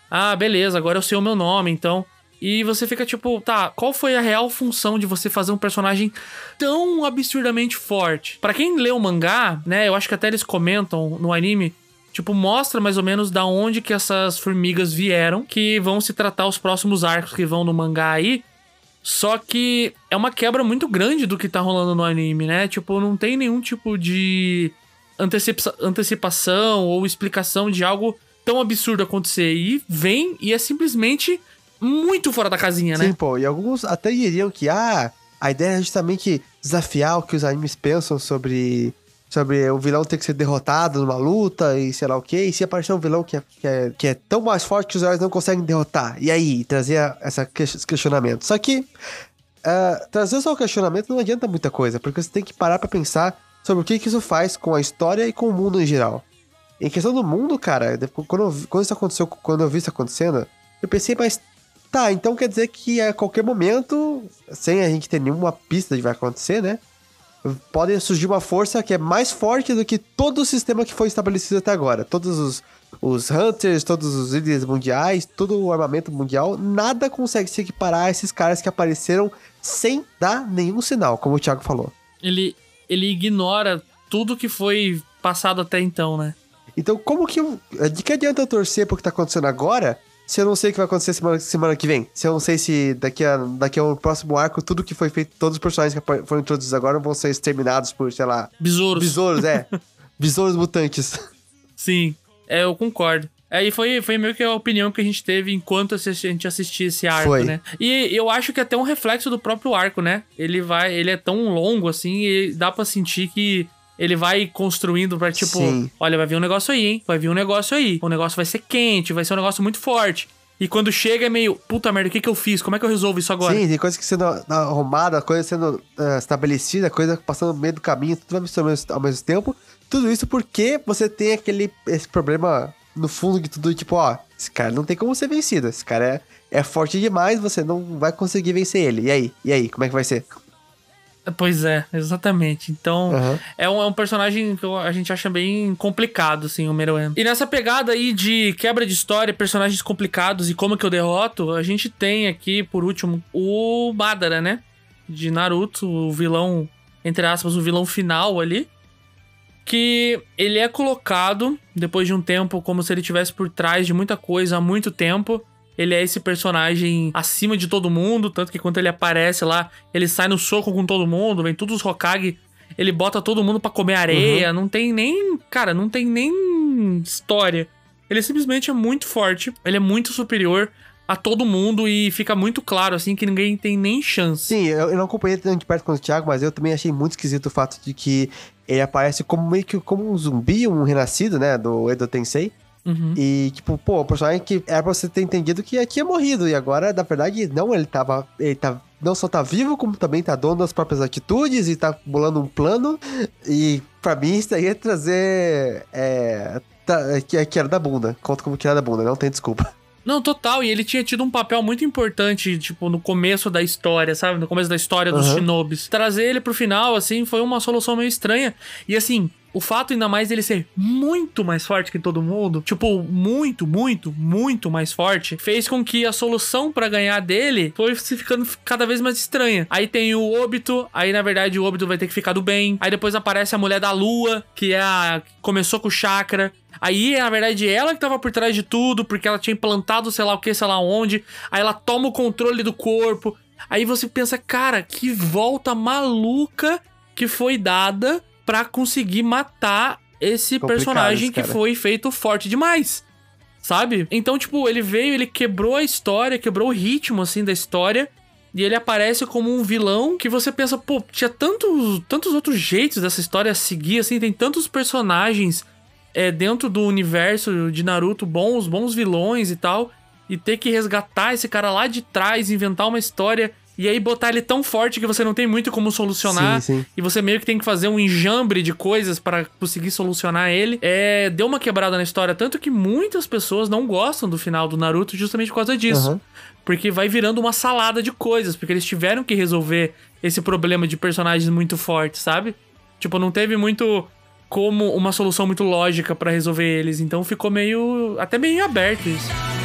ah, beleza, agora eu sei o meu nome, então. E você fica tipo, tá, qual foi a real função de você fazer um personagem tão absurdamente forte? Pra quem lê o mangá, né, eu acho que até eles comentam no anime, tipo, mostra mais ou menos da onde que essas formigas vieram, que vão se tratar os próximos arcos que vão no mangá aí. Só que é uma quebra muito grande do que tá rolando no anime, né? Tipo, não tem nenhum tipo de antecipa- antecipação ou explicação de algo tão absurdo acontecer. E vem e é simplesmente muito fora da casinha, Sim, né? pô. E alguns até diriam que, ah, a ideia é justamente desafiar o que os animes pensam sobre, sobre o vilão ter que ser derrotado numa luta e sei lá o quê. E se aparecer um vilão que é, que é, que é tão mais forte que os heróis não conseguem derrotar. E aí, trazer essa, esse questionamento. Só que ah, trazer só o questionamento não adianta muita coisa, porque você tem que parar pra pensar sobre o que, que isso faz com a história e com o mundo em geral. Em questão do mundo, cara, quando, eu quando isso aconteceu, quando eu vi isso acontecendo, eu pensei, mas tá, então quer dizer que a qualquer momento, sem a gente ter nenhuma pista de que vai acontecer, né? Pode surgir uma força que é mais forte do que todo o sistema que foi estabelecido até agora. Todos os, os Hunters, todos os líderes mundiais, todo o armamento mundial, nada consegue se equiparar a esses caras que apareceram sem dar nenhum sinal, como o Thiago falou. Ele, ele ignora tudo que foi passado até então, né? Então, como que eu. De que adianta eu torcer pro que tá acontecendo agora se eu não sei o que vai acontecer semana, semana que vem? Se eu não sei se daqui, a, daqui ao próximo arco, tudo que foi feito, todos os personagens que foram introduzidos agora vão ser exterminados por, sei lá, Besouros. besouros, é. besouros mutantes. Sim, é, eu concordo. Aí foi, foi meio que a opinião que a gente teve enquanto a gente assistia esse arco, Foi. né? E eu acho que é até um reflexo do próprio arco, né? Ele vai, ele é tão longo assim e dá pra sentir que ele vai construindo pra tipo, Sim. olha, vai vir um negócio aí, hein? Vai vir um negócio aí. O negócio vai ser quente, vai ser um negócio muito forte. E quando chega é meio, puta merda, o que que eu fiz? Como é que eu resolvo isso agora? Sim, tem coisa que sendo arrumada, coisa sendo ah, estabelecida, coisa passando no meio do caminho, tudo vai misturando ao mesmo- ao mesmo tempo. Tudo isso porque você tem aquele esse problema no fundo de tudo, tipo, ó, esse cara não tem como ser vencido. Esse cara é, é forte demais, você não vai conseguir vencer ele. E aí? E aí, como é que vai ser? Pois é, exatamente. Então, Aham. é, um, é um personagem que a gente acha bem complicado, assim, o Meruem. E nessa pegada aí de quebra de história, personagens complicados e como que eu derroto, a gente tem aqui, por último, o Madara, né? De Naruto, o vilão, entre aspas, o vilão final ali. Que ele é colocado, depois de um tempo, como se ele tivesse por trás de muita coisa há muito tempo. Ele é esse personagem acima de todo mundo, tanto que quando ele aparece lá, ele sai no soco com todo mundo, vem todos os Hokage, ele bota todo mundo pra comer areia, não tem nem, cara, não tem nem história. Ele simplesmente é muito forte, ele é muito superior a todo mundo e fica muito claro assim que ninguém tem nem chance. Sim, eu, eu não acompanhei tanto de perto quanto o Thiago, mas eu também achei muito esquisito o fato de que ele aparece como meio que como um zumbi, um renascido, né, do Edo Tensei. Uhum. E, tipo, pô, um personagem que era pra você ter entendido que tinha morrido. E agora, na verdade, não, ele tava. Ele tá. Não só tá vivo, como também tá dono das próprias atitudes e tá bolando um plano. E pra mim isso aí é trazer. É. Tá, que, que era da bunda. Conta como que era da bunda, não tem desculpa. Não, total. E ele tinha tido um papel muito importante, tipo, no começo da história, sabe? No começo da história dos Aham. Shinobis. Trazer ele pro final, assim, foi uma solução meio estranha. E assim. O fato ainda mais dele ser muito mais forte que todo mundo, tipo, muito, muito, muito mais forte, fez com que a solução pra ganhar dele foi se ficando cada vez mais estranha. Aí tem o Obito, aí na verdade o Obito vai ter que ficar do bem. Aí depois aparece a mulher da lua, que é a começou com o chakra. Aí, na verdade, ela que tava por trás de tudo, porque ela tinha implantado sei lá o que, sei lá onde. Aí ela toma o controle do corpo. Aí você pensa, cara, que volta maluca que foi dada pra conseguir matar esse Complicado personagem que foi feito forte demais. Sabe? Então, tipo, ele veio, ele quebrou a história, quebrou o ritmo, assim, da história. E ele aparece como um vilão que você pensa, pô, tinha tantos, tantos outros jeitos dessa história seguir, assim, tem tantos personagens é, dentro do universo de Naruto, bons, bons vilões e tal, e ter que resgatar esse cara lá de trás, inventar uma história e aí botar ele tão forte que você não tem muito como solucionar. Sim, sim. E você meio que tem que fazer um enjambre de coisas pra conseguir solucionar ele. É, deu uma quebrada na história, tanto que muitas pessoas não gostam do final do Naruto justamente por causa disso. Aham. Porque vai virando uma salada de coisas, porque eles tiveram que resolver esse problema de personagens muito fortes, sabe? Tipo, não teve muito como uma solução muito lógica pra resolver eles, então ficou meio até meio aberto isso.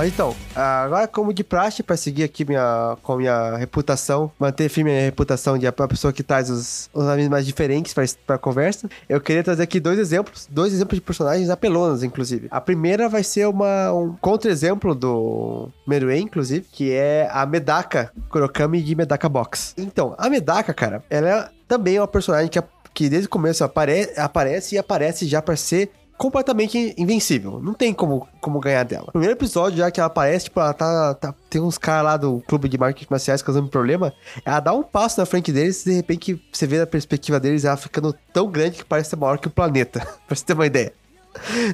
Mas então, agora como de praxe, pra seguir aqui minha, com a minha reputação, manter firme a minha reputação de a pessoa que traz os, os mais diferentes pra, pra conversa, eu queria trazer aqui dois exemplos, dois exemplos de personagens apelonas, inclusive. A primeira vai ser uma, um contra-exemplo do Meruem, inclusive, que é a Medaka Kurokami de Medaka Box. Então, a Medaka, cara, ela é também uma personagem que, que desde o começo apare, aparece e aparece já pra ser completamente invencível. Não tem como, como ganhar dela. No primeiro episódio, já que ela aparece, tipo, ela tá. tá- tem uns caras lá do clube de marketing marciais causando problema. Ela dá um passo na frente deles e de repente você vê a perspectiva deles ela ficando tão grande que parece maior que o planeta. pra você ter uma ideia.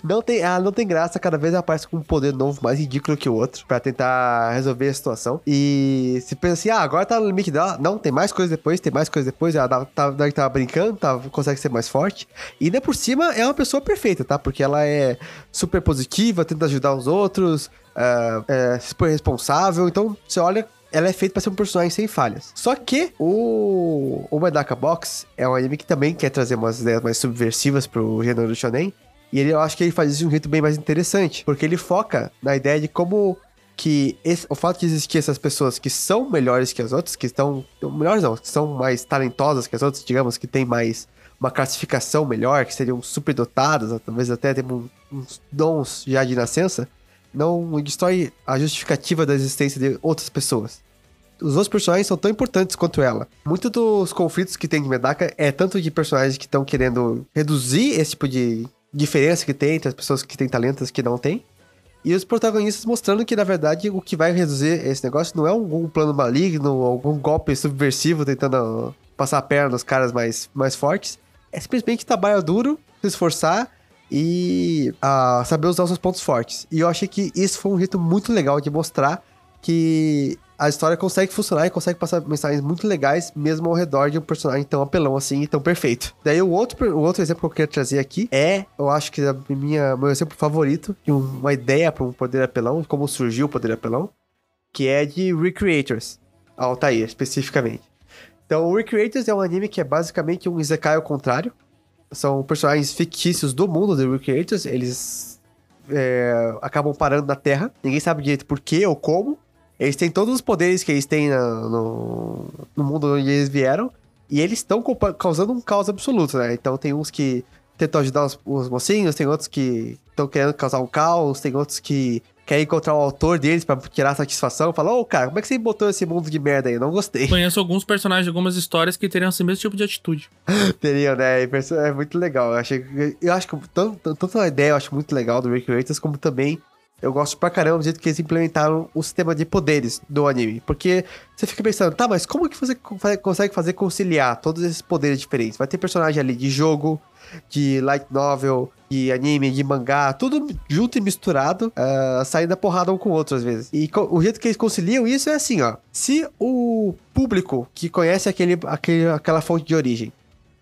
Não tem, ela não tem graça, cada vez ela aparece com um poder novo, mais ridículo que o outro, pra tentar resolver a situação. E se pensa assim, ah, agora tá no limite dela. Não, tem mais coisa depois, tem mais coisa depois. Ela tava, tava, tava brincando, tava, consegue ser mais forte. E ainda por cima é uma pessoa perfeita, tá? Porque ela é super positiva, tenta ajudar os outros, é, é super responsável. Então, você olha, ela é feita pra ser um personagem sem falhas. Só que o, o Medaka Box é um anime que também quer trazer umas ideias mais subversivas pro gênero do shonen. E ele, eu acho que ele faz isso de um jeito bem mais interessante. Porque ele foca na ideia de como que esse- o fato de existir essas pessoas que são melhores que as outras, que estão. Melhores não, que são mais talentosas que as outras, digamos, que tem mais uma classificação melhor, que seriam superdotadas, talvez até tenham uns dons já de nascença, não destrói a justificativa da existência de outras pessoas. Os outros personagens são tão importantes quanto ela. Muito dos conflitos que tem de Medaka é tanto de personagens que estão querendo reduzir esse tipo de diferença que tem entre as pessoas que têm talentos e que não têm. E os protagonistas mostrando que, na verdade, o que vai reduzir esse negócio não é algum plano maligno, algum golpe subversivo tentando passar a perna nos caras mais, mais fortes. É simplesmente trabalho duro, se esforçar e a saber usar os seus pontos fortes. E eu achei que isso foi um jeito muito legal de mostrar que a história consegue funcionar e consegue passar mensagens muito legais, mesmo ao redor de um personagem tão apelão assim e tão perfeito. Daí o outro, o outro exemplo que eu queria trazer aqui é, eu acho que é minha, meu exemplo favorito de uma ideia para um poder apelão, como surgiu o poder apelão, que é de Recreators, Altair especificamente. Então, o Recreators é um anime que é basicamente um Isekai ao contrário. São personagens fictícios do mundo do Recreators. Eles é, acabam parando na Terra. Ninguém sabe direito por quê ou como. Eles têm todos os poderes que eles têm na- no, no mundo onde eles vieram. E eles estão causando um caos absoluto, né? Então tem uns que tentam ajudar os, os mocinhos, tem outros que estão querendo causar um caos, tem outros que querem encontrar o autor deles pra tirar satisfação. Falar, ô cara, como é que você botou esse mundo de merda aí? Eu não gostei. Conheço alguns personagens de algumas histórias que teriam esse mesmo tipo de atitude. Teriam, né? É muito legal. Eu, achei, eu acho que tanto, tanto a ideia eu acho muito legal do Recreators, como também eu gosto pra caramba do jeito que eles implementaram o sistema de poderes do anime. Porque você fica pensando, tá, mas como que você consegue fazer conciliar todos esses poderes diferentes? Vai ter personagem ali de jogo, de light novel, de anime, de mangá, tudo junto e misturado, ah, saindo da porrada um com o outro às vezes. E o jeito que eles conciliam isso é assim, ó. Se o público que conhece aquele, aquele, aquela fonte de origem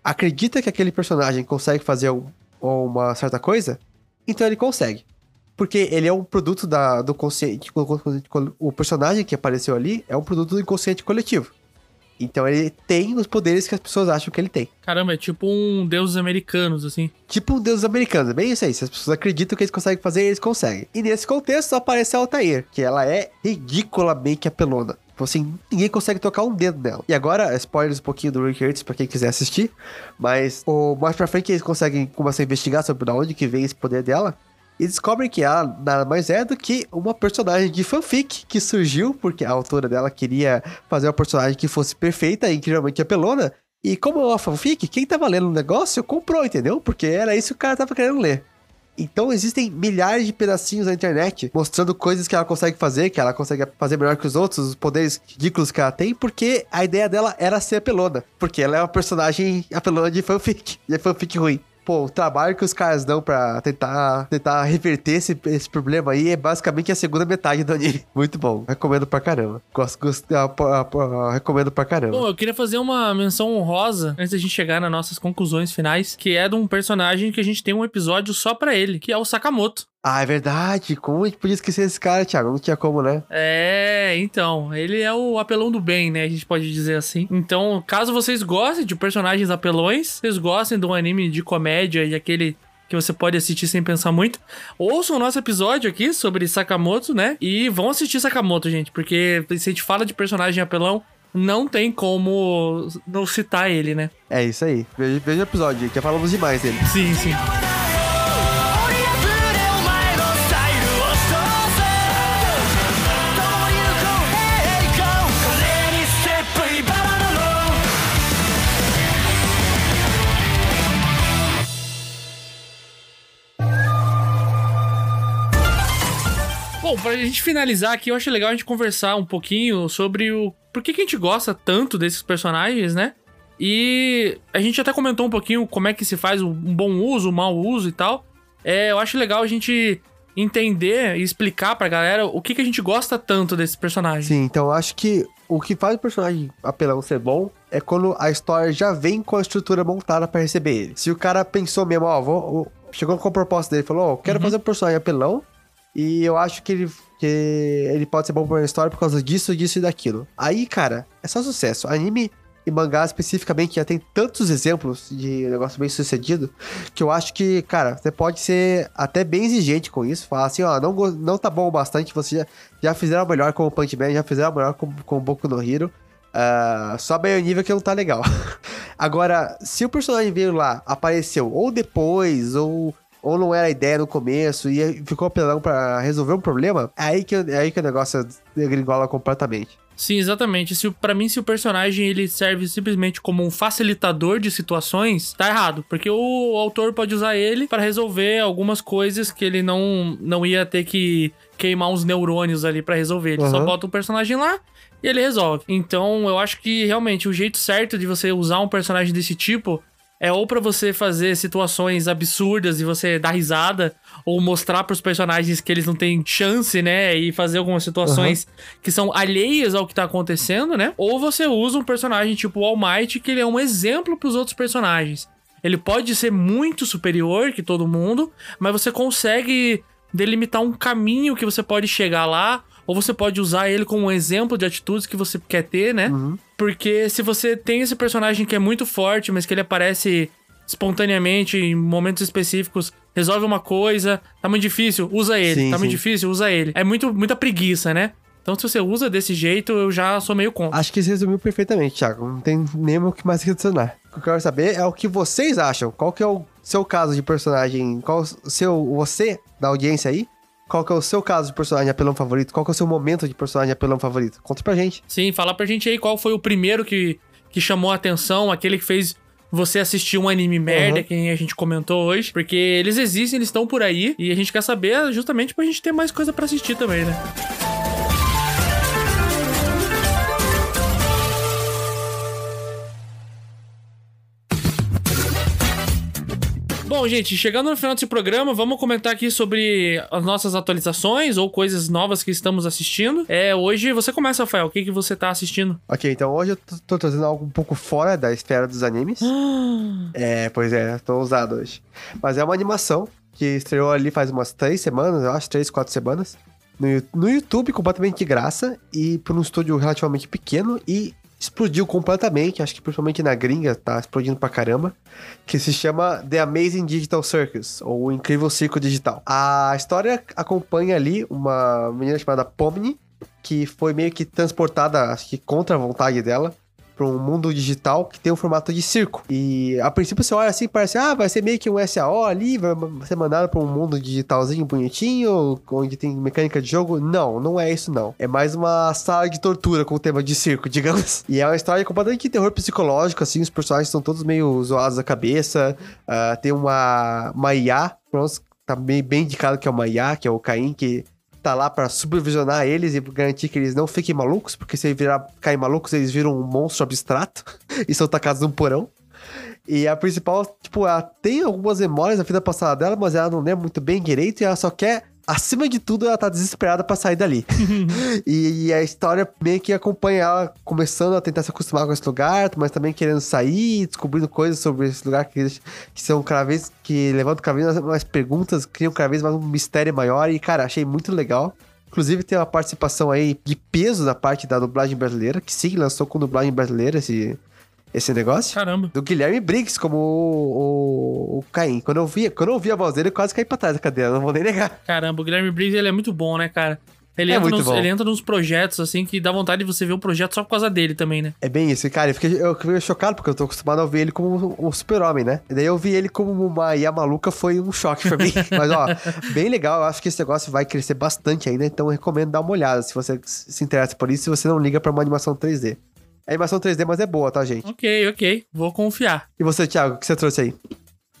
acredita que aquele personagem consegue fazer um- uma certa coisa, então ele consegue. Porque ele é um produto da, do consciente. O personagem que apareceu ali é um produto do inconsciente coletivo. Então ele tem os poderes que as pessoas acham que ele tem. Caramba, é tipo um deuses americanos, assim. Tipo um deus americano, bem isso aí. Se as pessoas acreditam que eles conseguem fazer, eles conseguem. E nesse contexto aparece a Altair, que ela é ridiculamente apelona. Tipo assim, ninguém consegue tocar um dedo nela. E agora, spoilers um pouquinho do Rick Hurts pra quem quiser assistir. Mas o, mais pra frente eles conseguem começar a investigar sobre de onde que vem esse poder dela. E descobrem que ela nada mais é do que uma personagem de fanfic que surgiu porque a autora dela queria fazer uma personagem que fosse perfeita e incrivelmente apelona. E como é uma fanfic, quem tava lendo o negócio comprou, entendeu? Porque era isso que o cara tava querendo ler. Então existem milhares de pedacinhos na internet mostrando coisas que ela consegue fazer, que ela consegue fazer melhor que os outros, os poderes ridículos que ela tem, porque a ideia dela era ser apelona. Porque ela é uma personagem apelona de fanfic. E é fanfic ruim. Pô, o trabalho que os caras dão pra tentar, tentar reverter esse, esse problema aí é basicamente a segunda metade do anime. Muito bom. Recomendo pra caramba. Gosto, gosto recomendo pra caramba. Bom, eu queria fazer uma menção honrosa antes da gente chegar nas nossas conclusões finais, que é de um personagem que a gente tem um episódio só pra ele, que é o Sakamoto. Ah, é verdade. Como a gente podia esquecer esse cara, Thiago? Não tinha como, né? É, então, ele é o apelão do bem, né? A gente pode dizer assim. Então, caso vocês gostem de personagens apelões, vocês gostem de um anime de comédia e aquele que você pode assistir sem pensar muito, ouçam o nosso episódio aqui sobre Sakamoto, né? E vão assistir Sakamoto, gente, porque se a gente fala de personagem apelão, não tem como não citar ele, né? É isso aí. Veja, o episódio. Já falamos demais dele. Sim, sim. Pra gente finalizar aqui, eu acho legal a gente conversar um pouquinho sobre o por que, que a gente gosta tanto desses personagens, né? E a gente até comentou um pouquinho como é que se faz um bom uso, um mau uso e tal. É, eu acho legal a gente entender e explicar pra galera o que, que a gente gosta tanto desses personagens. Sim, então eu acho que o que faz o personagem apelão ser bom é quando a história já vem com a estrutura montada pra receber ele. Se o cara pensou mesmo, ó, vou, chegou com a proposta dele, falou, ó, eu quero fazer um personagem apelão e eu acho que ele, que ele pode ser bom pra uma história por causa disso, disso e daquilo. Aí, cara, é só sucesso. Anime e mangá especificamente já tem tantos exemplos de negócio bem sucedido que eu acho que, cara, você pode ser até bem exigente com isso. Falar assim, ó, não, não tá bom o bastante, você já, já fizeram melhor com o Punch Man, já fizeram melhor com, com o Boku no Hero. Ah, só bem o nível que não tá legal. Agora, se o personagem veio lá, apareceu ou depois, ou, ou não era a ideia no começo e ficou apelando pra resolver um problema, é aí que, é aí que o negócio gringola completamente. Sim, exatamente. Se, para mim, se o personagem ele serve simplesmente como um facilitador de situações, tá errado. Porque o autor pode usar ele para resolver algumas coisas que ele não, não ia ter que queimar uns neurônios ali pra resolver. Ele só Uhum. bota o personagem lá e ele resolve. Então, eu acho que realmente o jeito certo de você usar um personagem desse tipo É ou pra você fazer situações absurdas e você dar risada, ou mostrar pros personagens que eles não têm chance, né? E fazer algumas situações que são alheias ao que tá acontecendo, né? Ou você usa um personagem tipo o All Might, que ele é um exemplo pros outros personagens. Ele pode ser muito superior que todo mundo, mas você consegue delimitar um caminho que você pode chegar lá, ou você pode usar ele como um exemplo de atitudes que você quer ter, né? Porque se você tem esse personagem que é muito forte, mas que ele aparece espontaneamente em momentos específicos, resolve uma coisa, tá muito difícil, usa ele. Sim, tá muito sim. difícil, usa ele. É muito, muita preguiça, né? Então se você usa desse jeito, eu já sou meio contra. Acho que você resumiu perfeitamente, Thiago. Não tem nem o que mais adicionar. O que eu quero saber é o que vocês acham. Qual que é o seu caso de personagem? Qual o seu. Você, da audiência aí? Qual que é o seu caso de personagem apelão favorito? Qual que é o seu momento de personagem apelão favorito? Conta pra gente. Sim, fala pra gente aí qual foi o primeiro que, que chamou a atenção, aquele que fez você assistir um anime merda, Uhum. que a gente comentou hoje. Porque eles existem, eles estão por aí. E a gente quer saber justamente pra gente ter mais coisa pra assistir também, né? Bom, gente, chegando no final desse programa, vamos comentar aqui sobre as nossas atualizações ou coisas novas que estamos assistindo. É, hoje você começa, Rafael. O que, que você tá assistindo? Ok, então hoje eu tô, trazendo algo um pouco fora da esfera dos animes. é, pois é, tô ousado hoje. Mas é uma animação que estreou ali faz umas três semanas, eu acho, três, quatro semanas. No, no YouTube, completamente de graça, e por um estúdio relativamente pequeno, e explodiu completamente, acho que principalmente na gringa, tá explodindo pra caramba, que se chama The Amazing Digital Circus, ou o Incrível Circo Digital. A história acompanha ali uma menina chamada Pomni, que foi meio que transportada, acho que contra a vontade dela, para um mundo digital que tem um formato de circo. E a princípio você olha assim, parece, ah, vai ser meio que um SAO ali, vai ser mandado para um mundo digitalzinho bonitinho, onde tem mecânica de jogo. Não, não é isso não. É mais uma sala de tortura com o tema de circo, digamos. E é uma história completamente de terror psicológico, assim, os personagens estão todos meio zoados da cabeça. Ah, tem uma, uma IA, tá bem, bem indicado que é uma IA, que é o Caim, que tá lá pra supervisionar eles e garantir que eles não fiquem malucos, porque se virar, caem malucos, eles viram um monstro abstrato e são tacados num porão. E a principal, tipo, ela tem algumas memórias da vida passada dela, mas ela não lembra muito bem direito e ela só quer, acima de tudo, ela tá desesperada pra sair dali. e, e a história meio que acompanha ela começando a tentar se acostumar com esse lugar, mas também querendo sair, descobrindo coisas sobre esse lugar que, que são cada vez que levantam cada vez mais perguntas, criam cada vez mais um mistério maior. E, cara, achei muito legal. Inclusive tem uma participação aí de peso da parte da dublagem brasileira, que sim, lançou com dublagem brasileira esse, esse negócio. Caramba. Do Guilherme Briggs como o, o, o Caim. Quando eu, vi, quando eu vi a voz dele, eu quase caí pra trás da cadeira, não vou nem negar. Caramba, o Guilherme Briggs, ele é muito bom, né, cara? Ele, É entra nos, ele entra nos projetos, assim, que dá vontade de você ver um projeto só por causa dele também, né? É bem isso, cara. Eu fiquei, eu fiquei chocado porque eu tô acostumado a ver ele como um super-homem, né? E daí eu vi ele como uma IA maluca, foi um choque pra mim. Mas, ó, bem legal. Eu acho que esse negócio vai crescer bastante ainda, então eu recomendo dar uma olhada se você se interessa por isso, se você não liga pra uma animação 3D. É animação 3D, mas é boa, tá, gente? Ok, ok. Vou confiar. E você, Thiago, o que você trouxe aí?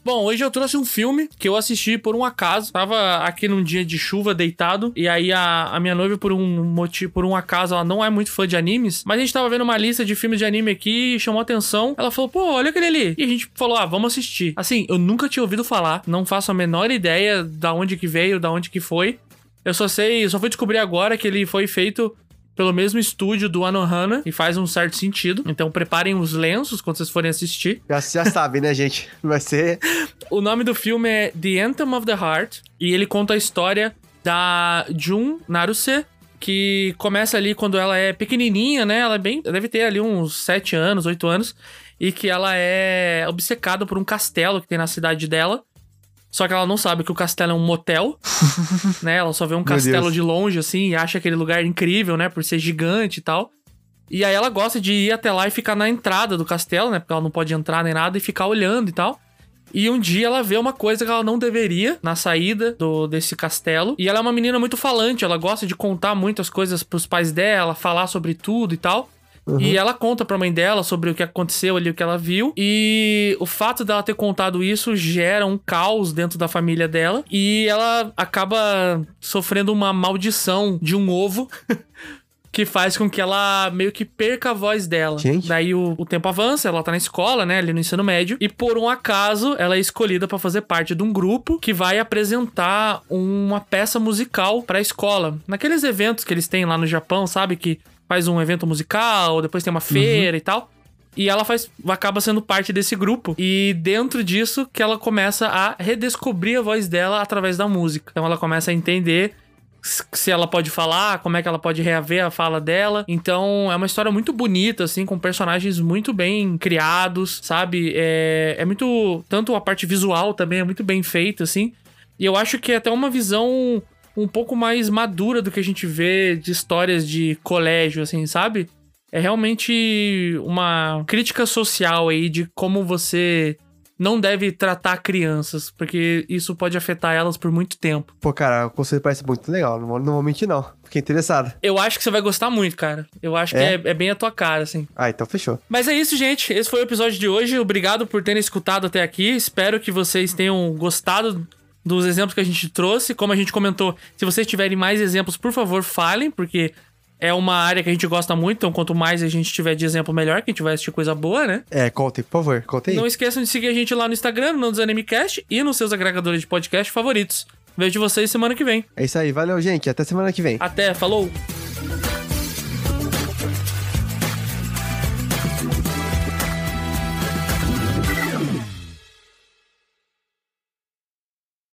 Bom, hoje eu trouxe um filme que eu assisti por um acaso. Tava aqui num dia de chuva, deitado. E aí a, a minha noiva, por um motivo, por um acaso, ela não é muito fã de animes. Mas a gente tava vendo uma lista de filmes de anime aqui e chamou atenção. Ela falou, pô, olha aquele ali. E a gente falou, ah, vamos assistir. Assim, eu nunca tinha ouvido falar. Não faço a menor ideia da onde que veio, da onde que foi. Eu só sei, só fui descobrir agora que ele foi feito pelo mesmo estúdio do Anohana e faz um certo sentido. Então preparem os lenços quando vocês forem assistir. Já, já sabe, né, gente? Vai ser. O nome do filme é The Anthem of the Heart e ele conta a história da Jun Naruse, que começa ali quando ela é pequenininha, né? Ela é bem, deve ter ali uns 7 anos, 8 anos, e que ela é obcecada por um castelo que tem na cidade dela. Só que ela não sabe que o castelo é um motel, né? Ela só vê um castelo de longe assim e acha aquele lugar incrível, né, por ser gigante e tal. E aí ela gosta de ir até lá e ficar na entrada do castelo, né? Porque ela não pode entrar nem nada e ficar olhando e tal. E um dia ela vê uma coisa que ela não deveria na saída do, desse castelo. E ela é uma menina muito falante, ela gosta de contar muitas coisas pros pais dela, falar sobre tudo e tal. E ela conta pra mãe dela sobre o que aconteceu ali, o que ela viu. E o fato dela ter contado isso gera um caos dentro da família dela. E ela acaba sofrendo uma maldição de um ovo. que faz com que ela meio que perca a voz dela. Gente. Daí o, o tempo avança, ela tá na escola, né, ali no ensino médio, e por um acaso ela é escolhida pra fazer parte de um grupo que vai apresentar uma peça musical pra escola. Naqueles eventos que eles têm lá no Japão, sabe? Que faz um evento musical, depois tem uma feira e tal. E ela faz, acaba sendo parte desse grupo. E dentro disso que ela começa a redescobrir a voz dela através da música. Então ela começa a entender se ela pode falar, como é que ela pode reaver a fala dela. Então é uma história muito bonita, assim, com personagens muito bem criados, sabe? É, é muito. Tanto a parte visual também é muito bem feita, assim. E eu acho que é até uma visão um pouco mais madura do que a gente vê de histórias de colégio, assim, sabe? É realmente uma crítica social aí de como você não deve tratar crianças, porque isso pode afetar elas por muito tempo. Pô, cara, o conceito parece muito legal. Não não vou mentir, não. Fiquei interessado. Eu acho que você vai gostar muito, cara. Eu acho É? que é, é bem a tua cara, assim. Ah, então fechou. Mas é isso, gente. Esse foi o episódio de hoje. Obrigado por terem escutado até aqui. Espero que vocês tenham gostado dos exemplos que a gente trouxe. Como a gente comentou, se vocês tiverem mais exemplos, por favor, falem, porque é uma área que a gente gosta muito. Então, quanto mais a gente tiver de exemplo, melhor, que a gente vai assistir coisa boa, né? É, contem, por favor. Contem. Não esqueçam de seguir a gente lá no Instagram, no Desanimecast e nos seus agregadores de podcast favoritos. Vejo vocês semana que vem. É isso aí. Valeu, gente. Até semana que vem. Até, falou!「